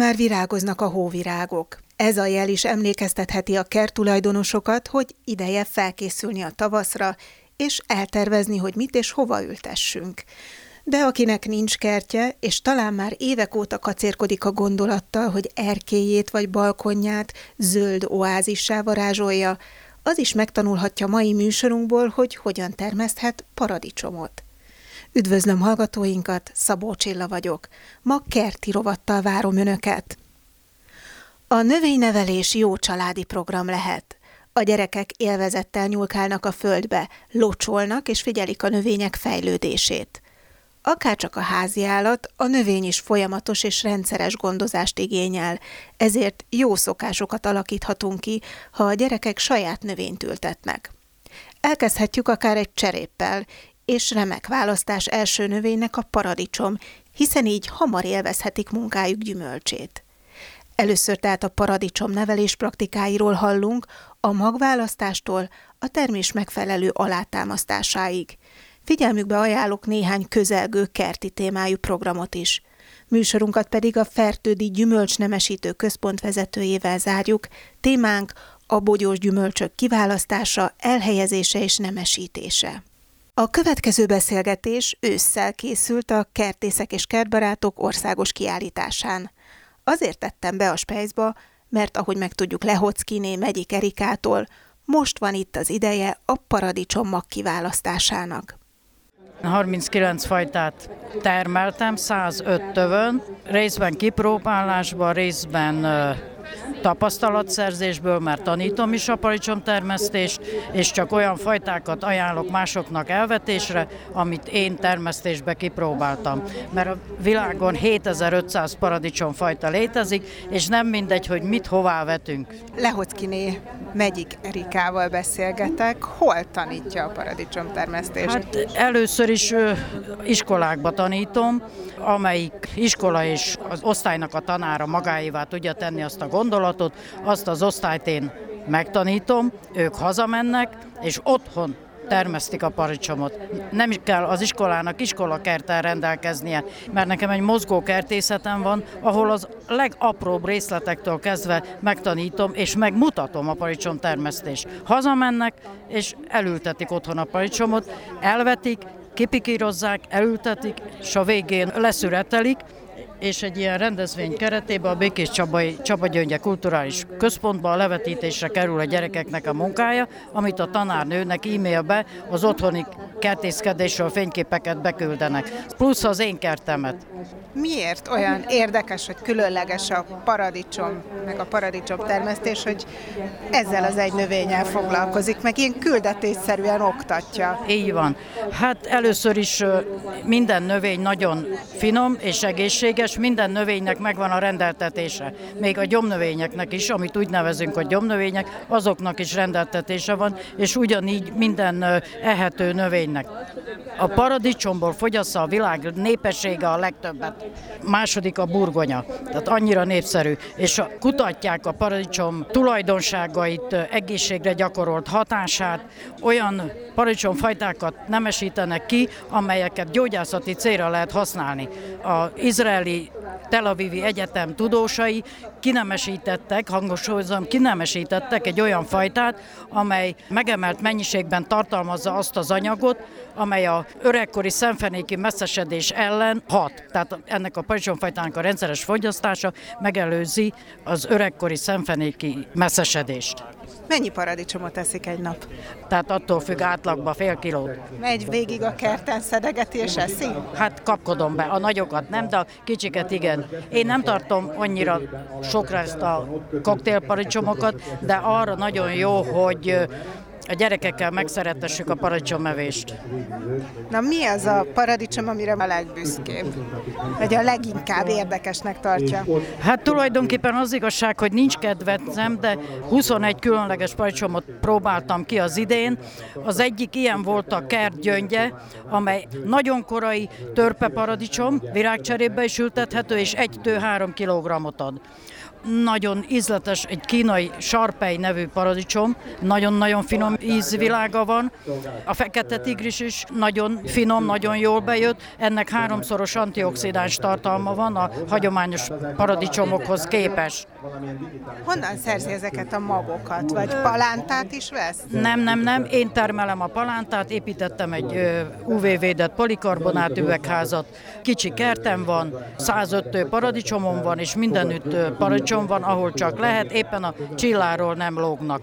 már virágoznak a hóvirágok. Ez a jel is emlékeztetheti a kerttulajdonosokat, hogy ideje felkészülni a tavaszra, és eltervezni, hogy mit és hova ültessünk. De akinek nincs kertje, és talán már évek óta kacérkodik a gondolattal, hogy erkélyét vagy balkonját zöld oázissá varázsolja, az is megtanulhatja mai műsorunkból, hogy hogyan termeszthet paradicsomot. Üdvözlöm hallgatóinkat, Szabó Csilla vagyok. Ma kerti rovattal várom Önöket. A növénynevelés jó családi program lehet. A gyerekek élvezettel nyúlkálnak a földbe, locsolnak és figyelik a növények fejlődését. Akárcsak a házi állat, a növény is folyamatos és rendszeres gondozást igényel, ezért jó szokásokat alakíthatunk ki, ha a gyerekek saját növényt ültetnek. Elkezdhetjük akár egy cseréppel, és remek választás első növénynek a paradicsom, hiszen így hamar élvezhetik munkájuk gyümölcsét. Először tehát a paradicsom nevelés praktikáiról hallunk, a magválasztástól a termés megfelelő alátámasztásáig. Figyelmükbe ajánlok néhány közelgő kerti témájú programot is. Műsorunkat pedig a Fertődi Gyümölcsnemesítő Központ vezetőjével zárjuk. Témánk a bogyós gyümölcsök kiválasztása, elhelyezése és nemesítése. A következő beszélgetés ősszel készült a Kertészek és Kertbarátok országos kiállításán. Azért tettem be a Spejzba, mert ahogy megtudjuk Lehockiné Megyik Erikától, most van itt az ideje a paradicsom mag kiválasztásának. 39 fajtát termeltem, 105 tövön, részben kipróbálásban, részben tapasztalatszerzésből, mert tanítom is a termesztést, és csak olyan fajtákat ajánlok másoknak elvetésre, amit én termesztésbe kipróbáltam. Mert a világon 7500 paradicsomfajta létezik, és nem mindegy, hogy mit hová vetünk. Lehockiné Megyik Erikával beszélgetek. Hol tanítja a paradicsomtermesztést? Hát először is iskolákba tanítom, amelyik iskola és az osztálynak a tanára magáévá tudja tenni azt a gondolatot, azt az osztályt én megtanítom, ők hazamennek, és otthon termesztik a paradicsomot. Nem kell az iskolának iskolakertel rendelkeznie, mert nekem egy mozgó kertészetem van, ahol az legapróbb részletektől kezdve megtanítom és megmutatom a paradicsom termesztést. Hazamennek és elültetik otthon a paradicsomot, elvetik, kipikírozzák, elültetik, és a végén leszüretelik, és egy ilyen rendezvény keretében a Békés Csabai Csaba Gyöngye Kulturális Központban a levetítésre kerül a gyerekeknek a munkája, amit a tanárnőnek e-mailbe az otthoni kertészkedésről fényképeket beküldenek, plusz az én kertemet. Miért olyan érdekes, hogy különleges a paradicsom, meg a paradicsom termesztés, hogy ezzel az egy növényel foglalkozik, meg ilyen küldetésszerűen oktatja? Így van. Hát először is minden növény nagyon finom és egészséges, minden növénynek megvan a rendeltetése. Még a gyomnövényeknek is, amit úgy nevezünk, hogy gyomnövények, azoknak is rendeltetése van, és ugyanígy minden ehető növénynek. A paradicsomból fogyassza a világ népessége a legtöbbet. Második a burgonya, tehát annyira népszerű, és a, kutatják a paradicsom tulajdonságait, egészségre gyakorolt hatását, olyan paradicsomfajtákat nemesítenek ki, amelyeket gyógyászati célra lehet használni. A izraeli Tel Avivi Egyetem tudósai kinemesítettek, hangosozom, kinemesítettek egy olyan fajtát, amely megemelt mennyiségben tartalmazza azt az anyagot, amely a öregkori szemfenéki messzesedés ellen hat. Tehát ennek a paradicsomfajtának a rendszeres fogyasztása megelőzi az öregkori szemfenéki messzesedést. Mennyi paradicsomot eszik egy nap? Tehát attól függ átlagban fél kilót. Megy végig a kerten, szedegeti és eszi? Hát kapkodom be, a nagyokat nem, de a kicsiket igen. Én nem tartom annyira sokra ezt a koktélparadicsomokat, de arra nagyon jó, hogy a gyerekekkel megszeretessük a paradicsommevést. Na mi az a paradicsom, amire a legbüszkébb? Vagy a leginkább érdekesnek tartja? Hát tulajdonképpen az igazság, hogy nincs kedvencem, de 21 különleges paradicsomot próbáltam ki az idén. Az egyik ilyen volt a kert gyöngye, amely nagyon korai törpe paradicsom, virágcserébe is ültethető, és egy tő három kilogrammot ad nagyon ízletes, egy kínai sarpej nevű paradicsom, nagyon-nagyon finom, ízvilága van. A fekete tigris is nagyon finom, nagyon jól bejött. Ennek háromszoros antioxidáns tartalma van a hagyományos paradicsomokhoz képest. Honnan szerzi ezeket a magokat? Vagy palántát is vesz? Nem, nem, nem. Én termelem a palántát, építettem egy UV-védett polikarbonát üvegházat. Kicsi kertem van, 105 paradicsomom van, és mindenütt paradicsom van, ahol csak lehet. Éppen a csilláról nem lógnak.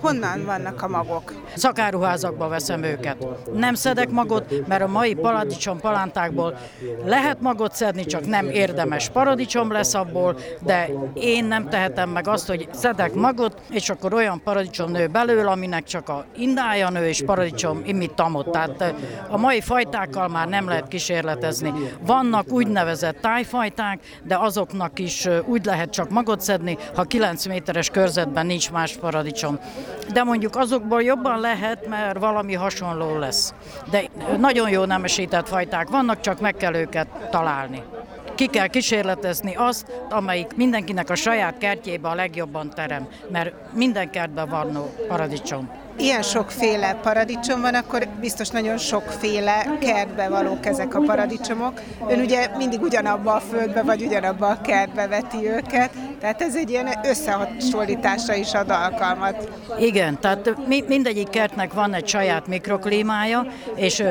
Honnan vannak a magok? Szakáruházakba veszem őket. Nem szedek magot, mert a mai paradicsom palántákból lehet magot szedni, csak nem érdemes paradicsom lesz abból, de én nem tehetem meg azt, hogy szedek magot, és akkor olyan paradicsom nő belőle, aminek csak a indája nő, és paradicsom imit tamot. Tehát a mai fajtákkal már nem lehet kísérletezni. Vannak úgynevezett tájfajták, de azoknak is úgy lehet csak magot szedni, ha 9 méteres körzetben nincs más paradicsom. De mondjuk azokból jobban lehet, mert valami hasonló lesz. De nagyon jó nemesített fajták vannak, csak meg kell őket találni ki kell kísérletezni azt, amelyik mindenkinek a saját kertjébe a legjobban terem, mert minden kertben van paradicsom ilyen sokféle paradicsom van, akkor biztos nagyon sokféle kertbe valók ezek a paradicsomok. Ön ugye mindig ugyanabba a földbe, vagy ugyanabba a kertbe veti őket, tehát ez egy ilyen összehasonlításra is ad alkalmat. Igen, tehát mi, mindegyik kertnek van egy saját mikroklímája, és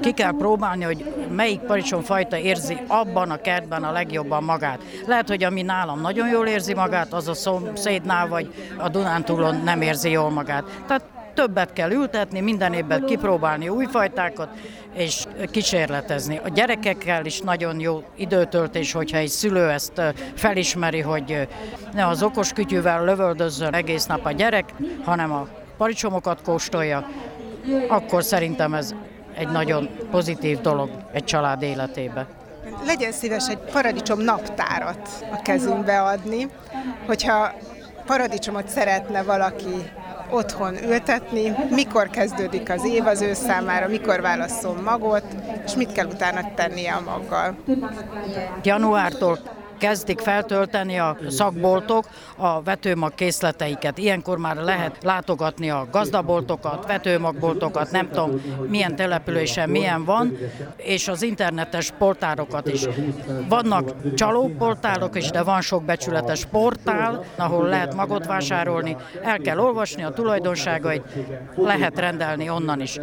ki kell próbálni, hogy melyik paradicsomfajta érzi abban a kertben a legjobban magát. Lehet, hogy ami nálam nagyon jól érzi magát, az a szomszédnál vagy a Dunántúlon nem érzi jól magát. Tehát többet kell ültetni, minden évben kipróbálni új fajtákat, és kísérletezni. A gyerekekkel is nagyon jó időtöltés, hogyha egy szülő ezt felismeri, hogy ne az okos kütyűvel lövöldözzön egész nap a gyerek, hanem a paricsomokat kóstolja, akkor szerintem ez egy nagyon pozitív dolog egy család életébe legyen szíves egy paradicsom naptárat a kezünkbe adni, hogyha paradicsomot szeretne valaki otthon ültetni, mikor kezdődik az év az ő számára, mikor válasszon magot, és mit kell utána tennie a maggal. Januártól kezdik feltölteni a szakboltok a vetőmag készleteiket. Ilyenkor már lehet látogatni a gazdaboltokat, vetőmagboltokat, nem tudom milyen településen milyen van, és az internetes portárokat is. Vannak csalóportálok is, de van sok becsületes portál, ahol lehet magot vásárolni, el kell olvasni a tulajdonságait, lehet rendelni onnan is.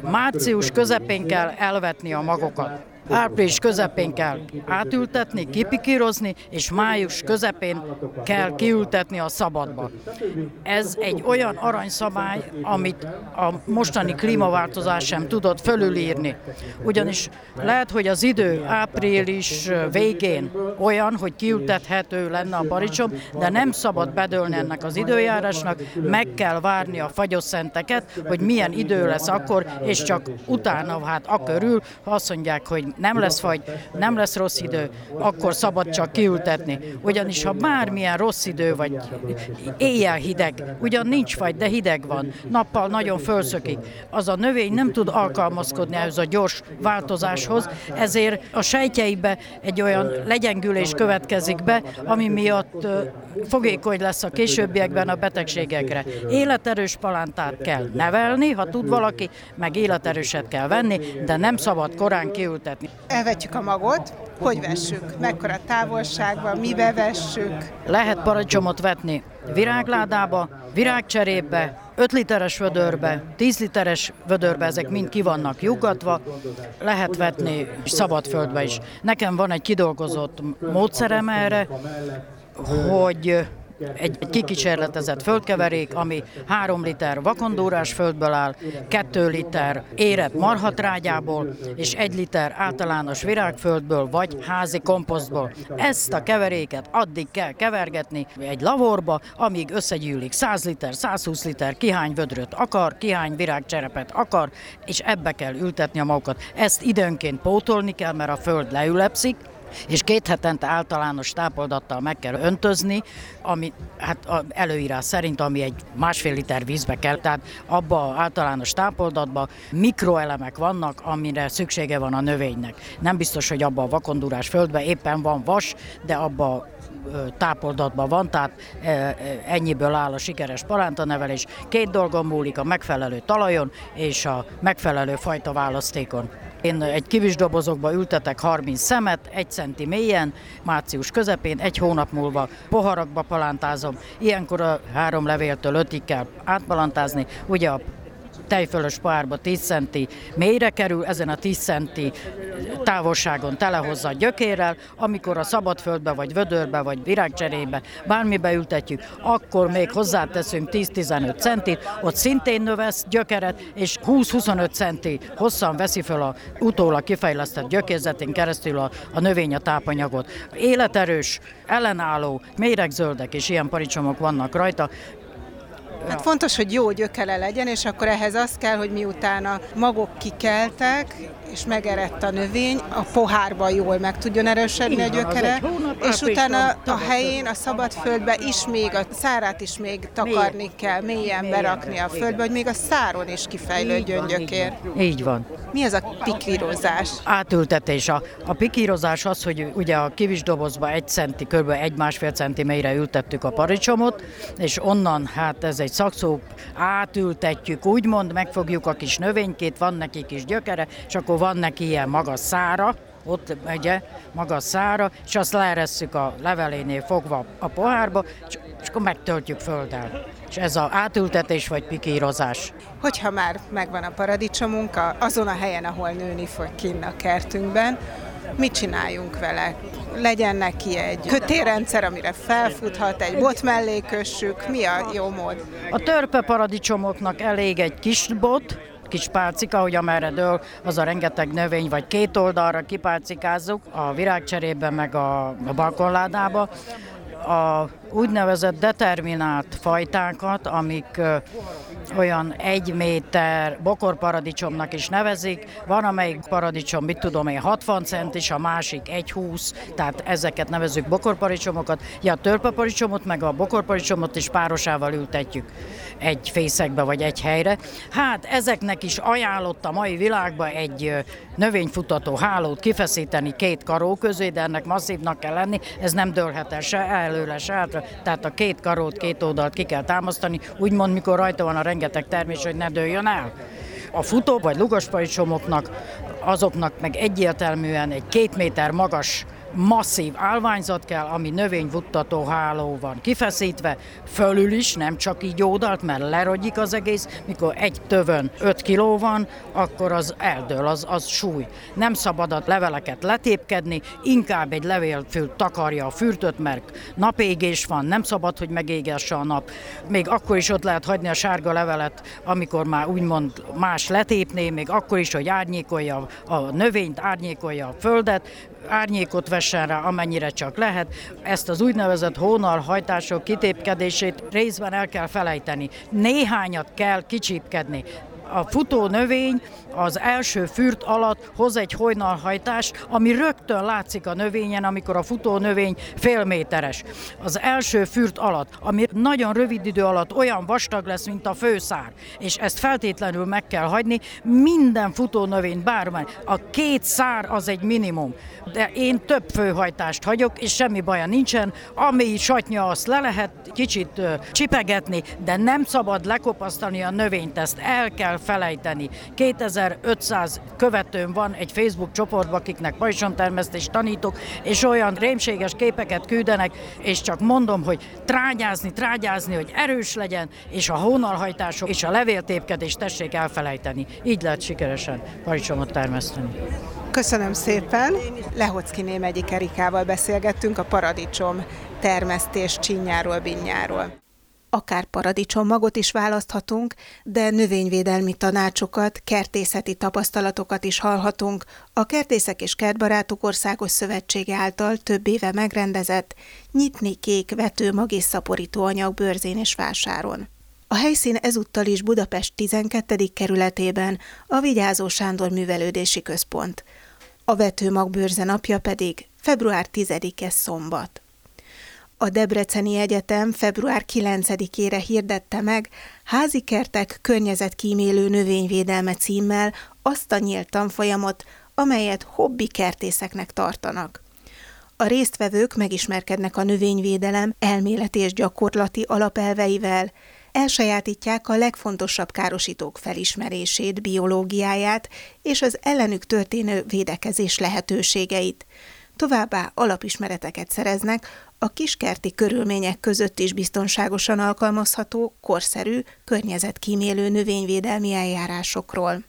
Március közepén kell elvetni a magokat április közepén kell átültetni, kipikírozni, és május közepén kell kiültetni a szabadba. Ez egy olyan aranyszabály, amit a mostani klímaváltozás sem tudott fölülírni. Ugyanis lehet, hogy az idő április végén olyan, hogy kiültethető lenne a paradicsom, de nem szabad bedőlni ennek az időjárásnak, meg kell várni a fagyosszenteket, hogy milyen idő lesz akkor, és csak utána, hát a körül, ha azt mondják, hogy nem lesz fagy, nem lesz rossz idő, akkor szabad csak kiültetni. Ugyanis ha bármilyen rossz idő vagy éjjel hideg, ugyan nincs fagy, de hideg van, nappal nagyon fölszökik, az a növény nem tud alkalmazkodni ehhez a gyors változáshoz, ezért a sejtjeibe egy olyan legyengülés következik be, ami miatt fogékony lesz a későbbiekben a betegségekre. Életerős palántát kell nevelni, ha tud valaki, meg életerőset kell venni, de nem szabad korán kiültetni. Elvetjük a magot, hogy vessük, mekkora távolságban, mibe vessük. Lehet paradicsomot vetni virágládába, virágcserébe, 5 literes vödörbe, 10 literes vödörbe, ezek mind ki vannak lyugatva, lehet vetni szabadföldbe is. Nekem van egy kidolgozott módszerem erre, hogy egy, egy kikísérletezett földkeverék, ami 3 liter vakondórás földből áll, 2 liter érett marhatrágyából, és 1 liter általános virágföldből, vagy házi komposztból. Ezt a keveréket addig kell kevergetni egy lavorba, amíg összegyűlik 100 liter, 120 liter, kihány vödröt akar, kihány virágcserepet akar, és ebbe kell ültetni a magukat. Ezt időnként pótolni kell, mert a föld leülepszik, és két hetente általános tápoldattal meg kell öntözni, ami hát előírás szerint, ami egy másfél liter vízbe kell, tehát abba általános tápoldatba mikroelemek vannak, amire szüksége van a növénynek. Nem biztos, hogy abba a vakondurás földbe éppen van vas, de abba tápoldatban van, tehát ennyiből áll a sikeres palántanevelés. Két dolgon múlik, a megfelelő talajon és a megfelelő fajta választékon. Én egy kivis dobozokba ültetek 30 szemet, egy centi mélyen, március közepén, egy hónap múlva poharakba palántázom. Ilyenkor a három levéltől ötig kell átpalántázni. Ugye a tejfölös pohárba 10 centi mélyre kerül, ezen a 10 centi távolságon telehozza a gyökérrel, amikor a szabadföldbe, vagy vödörbe, vagy virágcserébe, bármibe ültetjük, akkor még hozzáteszünk 10-15 centit, ott szintén növesz gyökeret, és 20-25 centi hosszan veszi föl a utólag kifejlesztett gyökérzetén keresztül a, a növény a tápanyagot. Életerős, ellenálló, méregzöldek és ilyen paricsamok vannak rajta, Hát fontos, hogy jó gyökele legyen, és akkor ehhez az kell, hogy miután a magok kikeltek, és megerett a növény, a pohárban jól meg tudjon erősödni a gyökere, és utána a helyén, a szabad földbe is még, a szárát is még takarni kell, mélyen berakni a földbe, hogy még a száron is kifejlődjön gyökér. Így van. Mi az a pikírozás? Átültetés. A, a pikírozás az, hogy ugye a kivisdobozba egy centi, kb. egy másfél centi mélyre ültettük a paradicsomot, és onnan, hát ez egy szakszó, átültetjük, úgymond megfogjuk a kis növénykét, van neki kis gyökere, és akkor van neki ilyen magas szára, ott ugye magas szára, és azt leeresszük a levelénél fogva a pohárba, és akkor megtöltjük földdel. És ez az átültetés vagy pikírozás. Hogyha már megvan a paradicsomunk azon a helyen, ahol nőni fog kinn a kertünkben, mit csináljunk vele? Legyen neki egy kötélrendszer, amire felfuthat, egy bot mellé kössük, mi a jó mód? A törpe paradicsomoknak elég egy kis bot, kis pálcika, hogy amerre dől, az a rengeteg növény, vagy két oldalra kipálcikázzuk, a virágcserébe meg a, a balkonládába, a úgynevezett determinált fajtákat, amik olyan egy méter bokorparadicsomnak is nevezik. Van amelyik paradicsom, mit tudom én, 60 centis, a másik 1,20, tehát ezeket nevezük bokorparadicsomokat. Ja, a törpeparadicsomot meg a bokorparadicsomot is párosával ültetjük egy fészekbe vagy egy helyre. Hát ezeknek is ajánlott a mai világban egy növényfutató hálót kifeszíteni két karó közé, de ennek masszívnak kell lenni, ez nem dőlhet el se előre, se hátra, tehát a két karót, két oldalt ki kell támasztani, úgymond mikor rajta van a rengeteg termés, hogy ne dőljön el. A futó vagy lugasparadicsomoknak, azoknak meg egyértelműen egy két méter magas masszív állványzat kell, ami növényvuttató háló van kifeszítve, fölül is, nem csak így oldalt, mert lerogyik az egész, mikor egy tövön 5 kiló van, akkor az eldől, az, az súly. Nem szabad a leveleket letépkedni, inkább egy levélfül takarja a fürtöt, mert napégés van, nem szabad, hogy megégesse a nap. Még akkor is ott lehet hagyni a sárga levelet, amikor már úgymond más letépné, még akkor is, hogy árnyékolja a növényt, árnyékolja a földet, árnyékot vessen rá, amennyire csak lehet. Ezt az úgynevezett hónalhajtások kitépkedését részben el kell felejteni. Néhányat kell kicsípkedni a futó növény az első fürt alatt hoz egy hojnalhajtást, ami rögtön látszik a növényen, amikor a futó növény fél méteres. Az első fürt alatt, ami nagyon rövid idő alatt olyan vastag lesz, mint a főszár, és ezt feltétlenül meg kell hagyni, minden futó növény, bármely, a két szár az egy minimum, de én több főhajtást hagyok, és semmi baja nincsen, ami satnya azt le lehet kicsit csipegetni, de nem szabad lekopasztani a növényt, ezt el kell felejteni. 2500 követőm van egy Facebook csoportban, akiknek pajzsontermesztést tanítok, és olyan rémséges képeket küldenek, és csak mondom, hogy trágyázni, trágyázni, hogy erős legyen, és a hónalhajtások és a levéltépkedést tessék elfelejteni. Így lehet sikeresen paradicsomot termeszteni. Köszönöm szépen. Lehocki Némegyi Erikával beszélgettünk a paradicsom termesztés csinyáról, binyáról akár paradicsommagot is választhatunk, de növényvédelmi tanácsokat, kertészeti tapasztalatokat is hallhatunk a Kertészek és Kertbarátok Országos Szövetsége által több éve megrendezett Nyitni kék vető magiszszaporító anyag bőrzén és vásáron. A helyszín ezúttal is Budapest 12. kerületében a Vigyázó Sándor Művelődési Központ. A vetőmagbőrze napja pedig február 10-e szombat. A Debreceni Egyetem február 9-ére hirdette meg házi kertek környezetkímélő növényvédelme címmel azt a nyílt tanfolyamot, amelyet hobbi kertészeknek tartanak. A résztvevők megismerkednek a növényvédelem elméleti és gyakorlati alapelveivel, elsajátítják a legfontosabb károsítók felismerését, biológiáját és az ellenük történő védekezés lehetőségeit. Továbbá alapismereteket szereznek a kiskerti körülmények között is biztonságosan alkalmazható, korszerű, környezetkímélő növényvédelmi eljárásokról.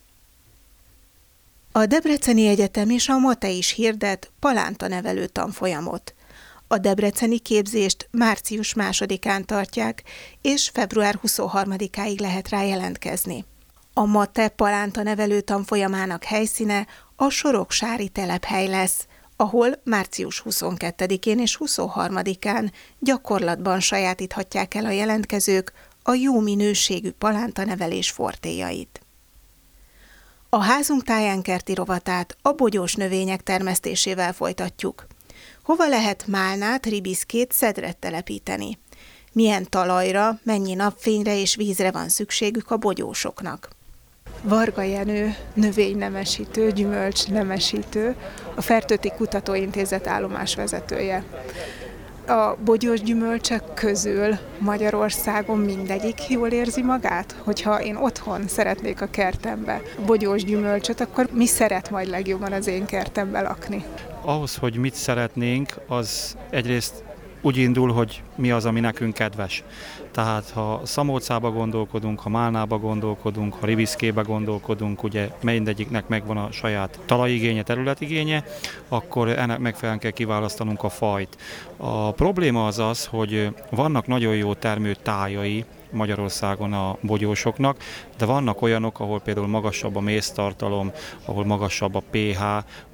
A Debreceni Egyetem és a MATE is hirdet palánta nevelő tanfolyamot. A debreceni képzést március másodikán tartják, és február 23-áig lehet rá jelentkezni. A MATE palánta nevelő tanfolyamának helyszíne a Soroksári telephely lesz, ahol március 22-én és 23-án gyakorlatban sajátíthatják el a jelentkezők a jó minőségű palánta nevelés fortéjait. A házunk táján kerti rovatát a bogyós növények termesztésével folytatjuk. Hova lehet málnát, ribiszkét, szedret telepíteni? Milyen talajra, mennyi napfényre és vízre van szükségük a bogyósoknak? Varga Jenő, növénynemesítő, gyümölcsnemesítő, a Fertőti Kutatóintézet állomásvezetője a bogyós gyümölcsök közül Magyarországon mindegyik jól érzi magát? Hogyha én otthon szeretnék a kertembe bogyós gyümölcsöt, akkor mi szeret majd legjobban az én kertembe lakni? Ahhoz, hogy mit szeretnénk, az egyrészt úgy indul, hogy mi az, ami nekünk kedves. Tehát ha Szamócába gondolkodunk, ha Málnába gondolkodunk, ha Riviszkébe gondolkodunk, ugye mindegyiknek megvan a saját talajigénye, területigénye, akkor ennek megfelelően kell kiválasztanunk a fajt. A probléma az az, hogy vannak nagyon jó termő tájai Magyarországon a bogyósoknak, de vannak olyanok, ahol például magasabb a méztartalom, ahol magasabb a pH,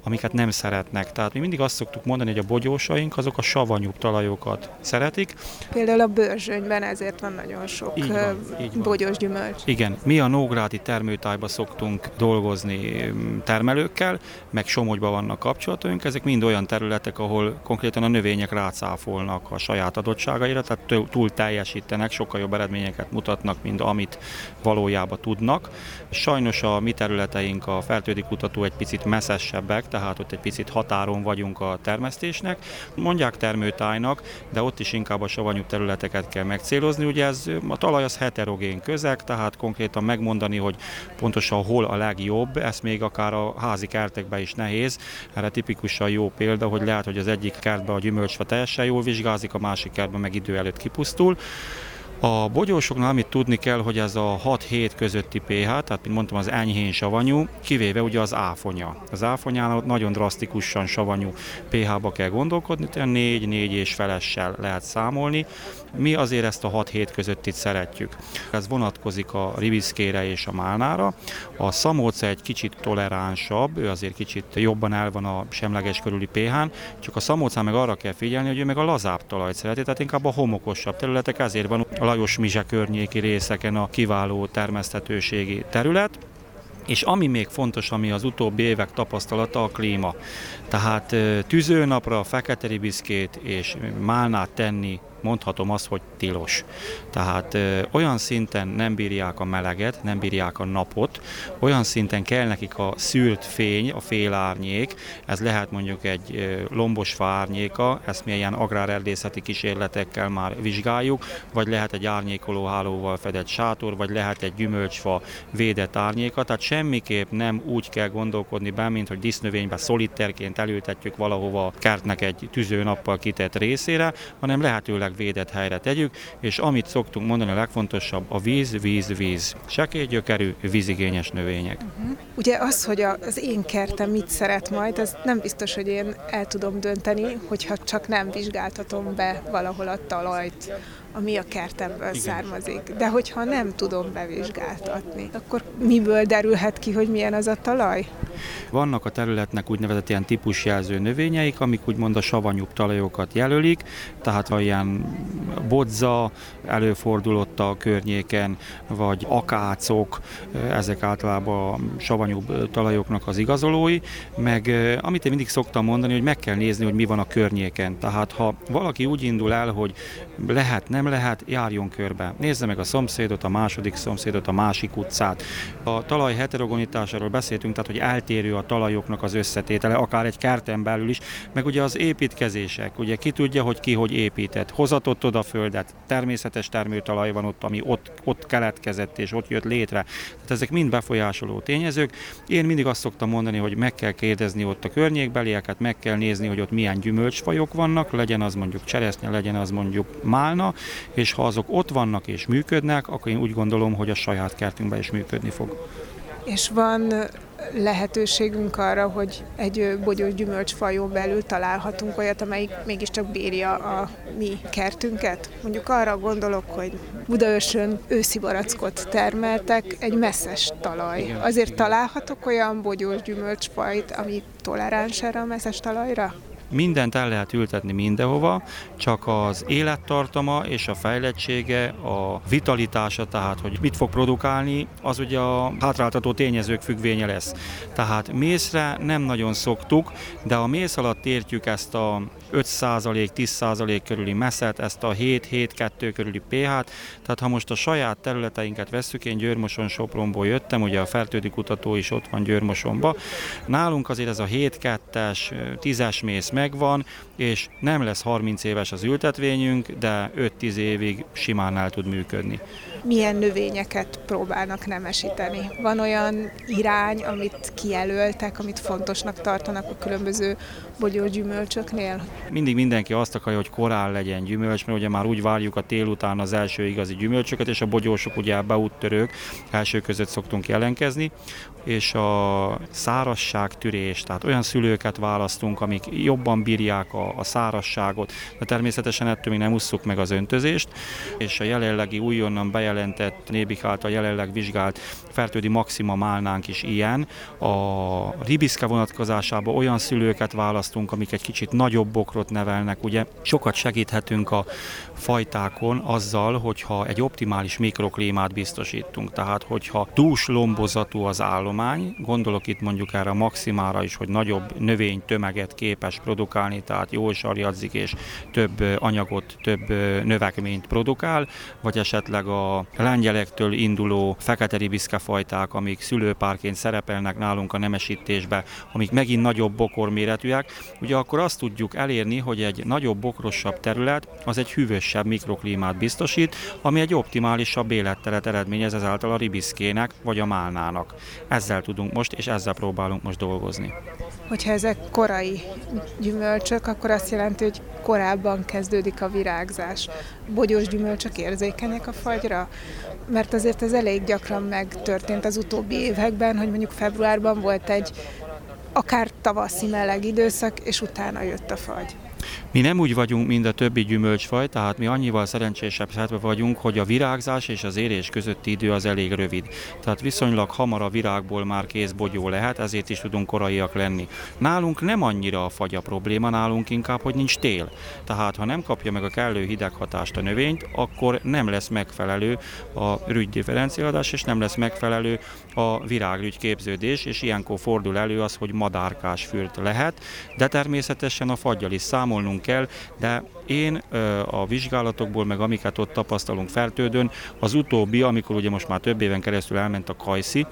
amiket nem szeretnek. Tehát mi mindig azt szoktuk mondani, hogy a bogyósaink azok a savanyúbb talajokat szeretik. Például a bőrzsönyben ezért van nagyon sok így van, így van. bogyós gyümölcs. Igen, mi a Nógrádi termőtájba szoktunk dolgozni termelőkkel, meg Somogyban vannak kapcsolataink, ezek mind olyan területek, ahol konkrétan a növények rácáfolnak a saját adottságaira, tehát túl teljesítenek, sokkal jobb eredményeket mutatnak, mint amit valójában tudnak. Sajnos a mi területeink, a fertődi kutató egy picit messzesebbek, tehát ott egy picit határon vagyunk a termesztésnek. Mondják termőtájnak, de ott is inkább a savanyú területeket kell megcélozni. Ugye ez a talaj az heterogén közeg, tehát konkrétan megmondani, hogy pontosan hol a legjobb, ezt még akár a házi kertekben is nehéz. Erre tipikusan jó példa, hogy lehet, hogy az egyik kertben a gyümölcsfa teljesen jól vizsgázik, a másik kertben meg idő előtt kipusztul. A bogyósoknál amit tudni kell, hogy ez a 6-7 közötti pH, tehát mint mondtam az enyhén savanyú, kivéve ugye az áfonya. Az áfonyánál nagyon drasztikusan savanyú pH-ba kell gondolkodni, tehát 4-4 és felessel lehet számolni. Mi azért ezt a 6-7 közöttit szeretjük. Ez vonatkozik a riviszkére és a málnára. A szamóca egy kicsit toleránsabb, ő azért kicsit jobban el van a semleges körüli pH-n, csak a szamócán meg arra kell figyelni, hogy ő meg a lazább talajt szereti, tehát inkább a homokosabb területek, ezért van a Lajos Mizse környéki részeken a kiváló termeszthetőségi terület. És ami még fontos, ami az utóbbi évek tapasztalata, a klíma. Tehát tüzőnapra, fekete ribiszkét és málnát tenni mondhatom azt, hogy tilos. Tehát ö, olyan szinten nem bírják a meleget, nem bírják a napot, olyan szinten kell nekik a szűrt fény, a félárnyék, ez lehet mondjuk egy ö, lombosfa árnyéka, ezt mi ilyen agrárerdészeti kísérletekkel már vizsgáljuk, vagy lehet egy árnyékoló hálóval fedett sátor, vagy lehet egy gyümölcsfa védett árnyéka, tehát semmiképp nem úgy kell gondolkodni be, mint hogy disznövénybe szolitterként elültetjük valahova kertnek egy tüzőnappal kitett részére, hanem lehetőleg védett helyre tegyük, és amit szoktunk mondani a legfontosabb, a víz, víz, víz. Sekély gyökerű, vízigényes növények. Uh-huh. Ugye az, hogy az én kertem mit szeret majd, az nem biztos, hogy én el tudom dönteni, hogyha csak nem vizsgáltatom be valahol a talajt, ami a kertemből Igen. származik. De hogyha nem tudom bevizsgáltatni, akkor miből derülhet ki, hogy milyen az a talaj? Vannak a területnek úgynevezett ilyen típusjelző növényeik, amik úgymond a savanyúbb talajokat jelölik, tehát ha ilyen bodza előfordulott a környéken, vagy akácok, ezek általában a savanyúbb talajoknak az igazolói, meg amit én mindig szoktam mondani, hogy meg kell nézni, hogy mi van a környéken. Tehát ha valaki úgy indul el, hogy lehet, nem lehet, járjon körbe. Nézze meg a szomszédot, a második szomszédot, a másik utcát. A talaj heterogenitásáról beszéltünk, tehát hogy eltérő a talajoknak az összetétele, akár egy kerten belül is, meg ugye az építkezések, ugye ki tudja, hogy ki hogy épített, hozatott oda földet, természetes termőtalaj van ott, ami ott, ott keletkezett és ott jött létre. Tehát ezek mind befolyásoló tényezők. Én mindig azt szoktam mondani, hogy meg kell kérdezni ott a környékbelieket, meg kell nézni, hogy ott milyen gyümölcsfajok vannak, legyen az mondjuk cseresznye, legyen az mondjuk málna, és ha azok ott vannak és működnek, akkor én úgy gondolom, hogy a saját kertünkben is működni fog. És van lehetőségünk arra, hogy egy bogyós gyümölcsfajon belül találhatunk olyat, amelyik mégiscsak bírja a mi kertünket. Mondjuk arra gondolok, hogy Budaörsön őszi barackot termeltek, egy messzes talaj. Azért találhatok olyan bogyós gyümölcsfajt, ami toleráns erre a messzes talajra? Mindent el lehet ültetni mindenhova, csak az élettartama és a fejlettsége, a vitalitása, tehát hogy mit fog produkálni, az ugye a hátráltató tényezők függvénye lesz. Tehát mészre nem nagyon szoktuk, de a mész alatt értjük ezt a 5%-10% körüli messzet, ezt a 7-7-2 körüli pH-t, tehát ha most a saját területeinket vesszük, én Győrmoson Sopronból jöttem, ugye a fertődi kutató is ott van Győrmosonba, nálunk azért ez a 7-2-es, 10-es mész megvan, és nem lesz 30 éves az ültetvényünk, de 5-10 évig simán el tud működni. Milyen növényeket próbálnak nemesíteni? Van olyan irány, amit kijelöltek, amit fontosnak tartanak a különböző bogyó gyümölcsöknél? Mindig mindenki azt akarja, hogy korán legyen gyümölcs, mert ugye már úgy várjuk a tél után az első igazi gyümölcsöket, és a bogyósok ugye beúttörők első között szoktunk jelenkezni és a tűrés, tehát olyan szülőket választunk, amik jobban bírják a, a szárasságot, de természetesen ettől még nem usszuk meg az öntözést, és a jelenlegi újonnan bejelentett, Nébik által jelenleg vizsgált fertődi maxima málnánk is ilyen. A ribiszke vonatkozásában olyan szülőket választunk, amik egy kicsit nagyobb bokrot nevelnek, ugye sokat segíthetünk a fajtákon azzal, hogyha egy optimális mikroklímát biztosítunk, tehát hogyha dús lombozatú az állomány, gondolok itt mondjuk erre a maximára is, hogy nagyobb növénytömeget képes produkálni, tehát jól sarjadzik és több anyagot, több növekményt produkál, vagy esetleg a lengyelektől induló fekete ribiszke fajták, amik szülőpárként szerepelnek nálunk a nemesítésbe, amik megint nagyobb bokorméretűek, ugye akkor azt tudjuk elérni, hogy egy nagyobb bokrosabb terület az egy hűvösebb mikroklímát biztosít, ami egy optimálisabb életteret eredményez ezáltal a ribiszkének vagy a málnának. Ez ezzel tudunk most, és ezzel próbálunk most dolgozni. Hogyha ezek korai gyümölcsök, akkor azt jelenti, hogy korábban kezdődik a virágzás. Bogyós gyümölcsök érzékenyek a fagyra? Mert azért ez elég gyakran megtörtént az utóbbi években, hogy mondjuk februárban volt egy akár tavaszi meleg időszak, és utána jött a fagy. Mi nem úgy vagyunk, mint a többi gyümölcsfaj, tehát mi annyival szerencsésebb helyzetben vagyunk, hogy a virágzás és az érés közötti idő az elég rövid. Tehát viszonylag hamar a virágból már kész bogyó lehet, ezért is tudunk koraiak lenni. Nálunk nem annyira a fagy a probléma, nálunk inkább, hogy nincs tél. Tehát ha nem kapja meg a kellő hideghatást a növényt, akkor nem lesz megfelelő a differenciálás, és nem lesz megfelelő a virágrügy képződés, és ilyenkor fordul elő az, hogy madárkás fürt lehet, de természetesen a fagyjal is számolnunk kell, de én a vizsgálatokból, meg amiket ott tapasztalunk fertődön, az utóbbi, amikor ugye most már több éven keresztül elment a kajszi,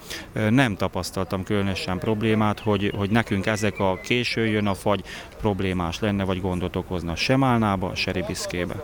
nem tapasztaltam különösen problémát, hogy, hogy nekünk ezek a késő jön a fagy problémás lenne, vagy gondot okozna se málnába, se ribiszkébe.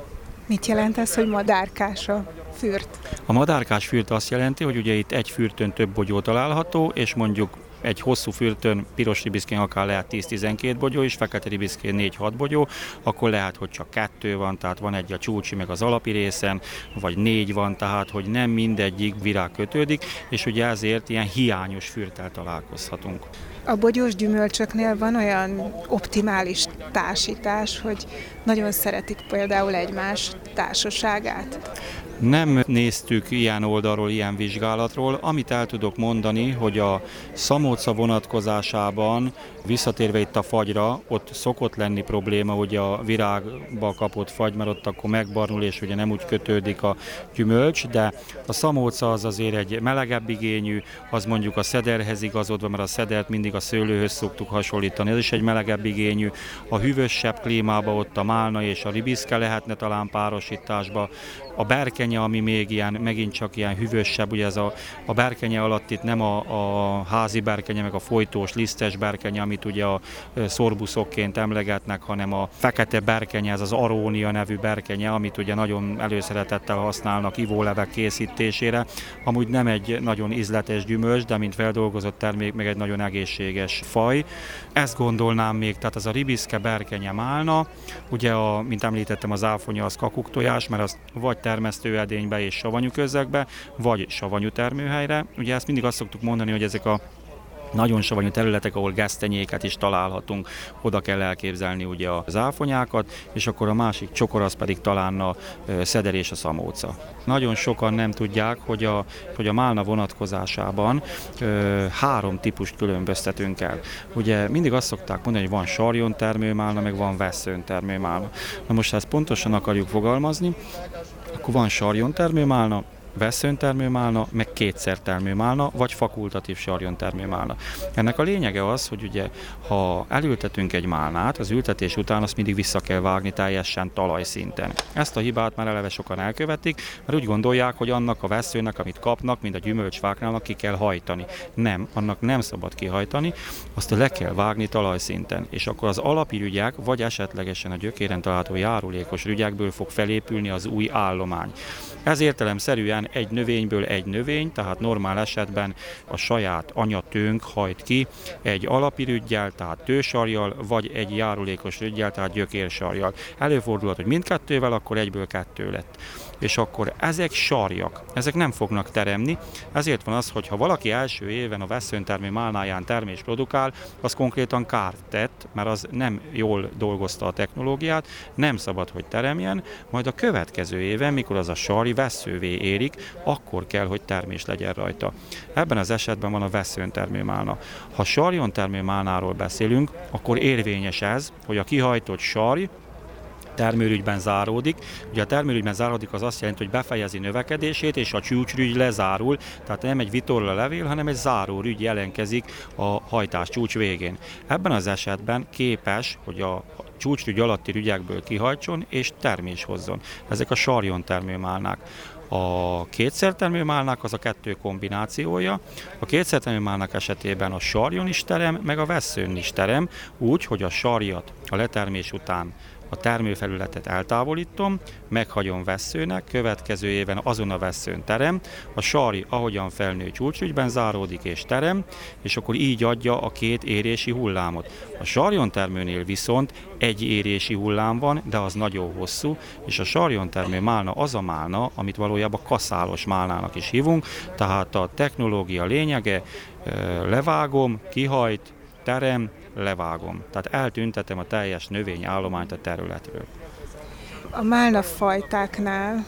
Mit jelent ez, hogy madárkás a fürt? A madárkás fürt azt jelenti, hogy ugye itt egy fürtön több bogyó található, és mondjuk egy hosszú fürtön piros ribiszkén akár lehet 10-12 bogyó is, fekete ribiszkén 4-6 bogyó, akkor lehet, hogy csak kettő van, tehát van egy a csúcsi meg az alapi részen, vagy négy van, tehát hogy nem mindegyik virág kötődik, és ugye ezért ilyen hiányos fürtel találkozhatunk. A bogyós gyümölcsöknél van olyan optimális társítás, hogy nagyon szeretik például egymás társaságát? Nem néztük ilyen oldalról, ilyen vizsgálatról. Amit el tudok mondani, hogy a szamóca vonatkozásában, visszatérve itt a fagyra, ott szokott lenni probléma, hogy a virágba kapott fagy, mert ott akkor megbarnul, és ugye nem úgy kötődik a gyümölcs, de a szamóca az azért egy melegebb igényű, az mondjuk a szederhez igazodva, mert a szedert mindig a szőlőhöz szoktuk hasonlítani, ez is egy melegebb igényű. A hűvösebb klímába ott a málna és a ribiszke lehetne talán párosításba, a berkenye, ami még ilyen, megint csak ilyen hűvösebb, ugye ez a, a berkenye alatt itt nem a, a házi berkenye, meg a folytós, lisztes berkenye, amit ugye a szorbuszokként emlegetnek, hanem a fekete berkenye, ez az arónia nevű berkenye, amit ugye nagyon előszeretettel használnak ivólevek készítésére. Amúgy nem egy nagyon ízletes gyümölcs, de mint feldolgozott termék, meg egy nagyon egészséges faj. Ezt gondolnám még, tehát az a ribiszke berkenye málna, ugye, a, mint említettem, az áfonya az kakuktojás, mert az vagy termesztőedénybe és savanyú közegbe, vagy savanyú termőhelyre. Ugye ezt mindig azt szoktuk mondani, hogy ezek a nagyon savanyú területek, ahol gesztenyéket is találhatunk, oda kell elképzelni ugye a záfonyákat, és akkor a másik csokor az pedig talán a szeder és a szamóca. Nagyon sokan nem tudják, hogy a, hogy a málna vonatkozásában ö, három típust különböztetünk el. Ugye mindig azt szokták mondani, hogy van sarjon termőmálna, meg van veszőn termőmálna. Na most, ezt pontosan akarjuk fogalmazni, akkor van sarjon termőmálna, veszőntermőmálna, meg kétszer termőmálna, vagy fakultatív sarjontermőmálna. Ennek a lényege az, hogy ugye, ha elültetünk egy málnát, az ültetés után azt mindig vissza kell vágni teljesen talajszinten. Ezt a hibát már eleve sokan elkövetik, mert úgy gondolják, hogy annak a veszőnek, amit kapnak, mint a gyümölcsfáknál, ki kell hajtani. Nem, annak nem szabad kihajtani, azt le kell vágni talajszinten. És akkor az alapirügyek, vagy esetlegesen a gyökéren található járulékos rügyekből fog felépülni az új állomány. Ez értelemszerűen egy növényből egy növény, tehát normál esetben a saját anyatőnk hajt ki egy alapirügyjel, tehát tősarjal, vagy egy járulékos rügyjel, tehát gyökérsarjal. Előfordulhat, hogy mindkettővel, akkor egyből kettő lett és akkor ezek sarjak, ezek nem fognak teremni, ezért van az, hogy ha valaki első éven a veszőntermő málnáján termés produkál, az konkrétan kárt tett, mert az nem jól dolgozta a technológiát, nem szabad, hogy teremjen, majd a következő éven, mikor az a sarj veszővé érik, akkor kell, hogy termés legyen rajta. Ebben az esetben van a veszőntermő málna. Ha sarjon termő málnáról beszélünk, akkor érvényes ez, hogy a kihajtott sarj termőrügyben záródik. Ugye a termőrügyben záródik az azt jelenti, hogy befejezi növekedését, és a csúcsrügy lezárul, tehát nem egy vitorla levél, hanem egy zárórügy jelenkezik a hajtás csúcs végén. Ebben az esetben képes, hogy a csúcsrügy alatti rügyekből kihajtson és termés hozzon. Ezek a sarjon termőmálnák. A kétszertermőmálnak az a kettő kombinációja. A kétszertermőmálnak esetében a sarjon is terem, meg a veszőn is terem, úgy, hogy a sarjat a letermés után a termőfelületet eltávolítom, meghagyom veszőnek, következő éven azon a veszőn terem, a sari ahogyan felnő csúcsügyben záródik és terem, és akkor így adja a két érési hullámot. A sarjon termőnél viszont egy érési hullám van, de az nagyon hosszú, és a sarjon termő málna az a málna, amit valójában kaszálos málnának is hívunk, tehát a technológia lényege, levágom, kihajt, terem, levágom. Tehát eltüntetem a teljes növényállományt a területről. A málna fajtáknál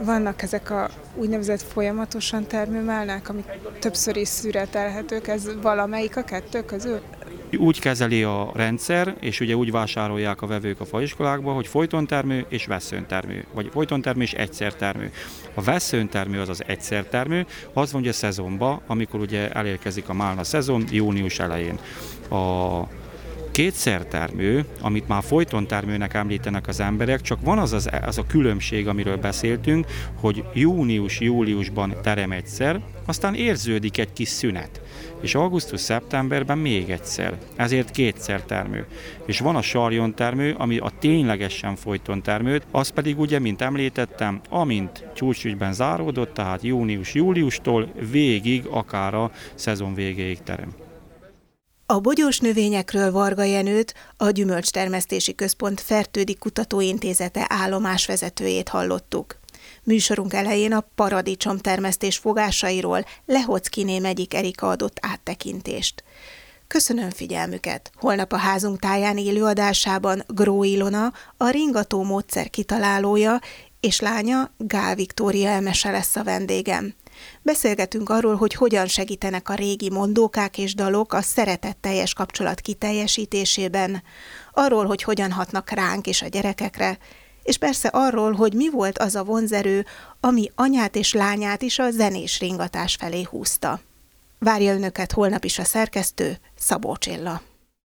vannak ezek a úgynevezett folyamatosan termő málnák, amik többször is szüretelhetők, ez valamelyik a kettő közül? Úgy kezeli a rendszer, és ugye úgy vásárolják a vevők a faiskolákba, hogy folytontermő és veszőntermő, vagy folytontermő és egyszertermő. A veszőntermő az az egyszertermő, az van ugye szezonban, amikor ugye elérkezik a málna szezon, június elején. A kétszertermő, amit már folyton termőnek említenek az emberek, csak van az, az, az a különbség, amiről beszéltünk, hogy június-júliusban terem egyszer, aztán érződik egy kis szünet és augusztus-szeptemberben még egyszer, ezért kétszer termő. És van a sarjon termő, ami a ténylegesen folyton termőt, az pedig ugye, mint említettem, amint csúcsügyben záródott, tehát június-júliustól végig, akár a szezon végéig terem. A bogyós növényekről Varga Jenőt, a Gyümölcstermesztési Központ Fertődi Kutatóintézete állomásvezetőjét hallottuk. Műsorunk elején a paradicsom termesztés fogásairól Lehockiné megyik Erika adott áttekintést. Köszönöm figyelmüket! Holnap a házunk táján élő adásában Gró Ilona, a ringató módszer kitalálója és lánya Gál Viktória Emese lesz a vendégem. Beszélgetünk arról, hogy hogyan segítenek a régi mondókák és dalok a szeretetteljes kapcsolat kiteljesítésében, arról, hogy hogyan hatnak ránk és a gyerekekre, és persze arról, hogy mi volt az a vonzerő, ami anyát és lányát is a zenés ringatás felé húzta. Várja önöket holnap is a szerkesztő, Szabó Csilla.